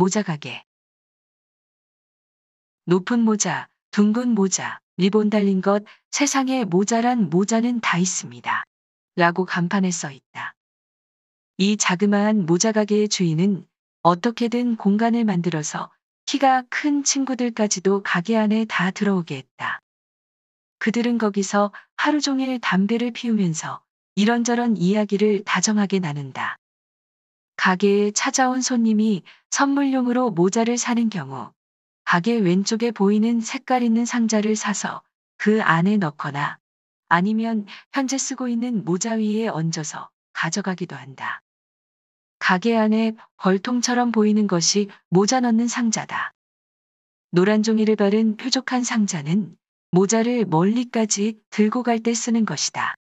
모자 가게. 높은 모자, 둥근 모자, 리본 달린 것, 세상에 모자란 모자는 다 있습니다. 라고 간판에 써 있다. 이 자그마한 모자 가게의 주인은 어떻게든 공간을 만들어서 키가 큰 친구들까지도 가게 안에 다 들어오게 했다. 그들은 거기서 하루 종일 담배를 피우면서 이런저런 이야기를 다정하게 나눈다. 가게에 찾아온 손님이 선물용으로 모자를 사는 경우 가게 왼쪽에 보이는 색깔 있는 상자를 사서 그 안에 넣거나 아니면 현재 쓰고 있는 모자 위에 얹어서 가져가기도 한다. 가게 안에 벌통처럼 보이는 것이 모자 넣는 상자다. 노란 종이를 바른 뾰족한 상자는 모자를 멀리까지 들고 갈 때 쓰는 것이다.